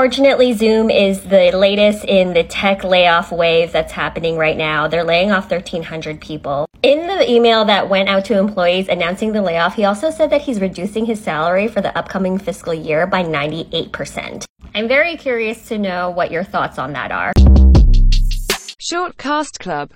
Fortunately, Zoom is the latest in the tech layoff wave that's happening right now. They're laying off 1,300 people. In the email that went out to employees announcing the layoff, he also said that he's reducing his salary for the upcoming fiscal year by 98%. I'm very curious to know what your thoughts on that are. Short Cast Club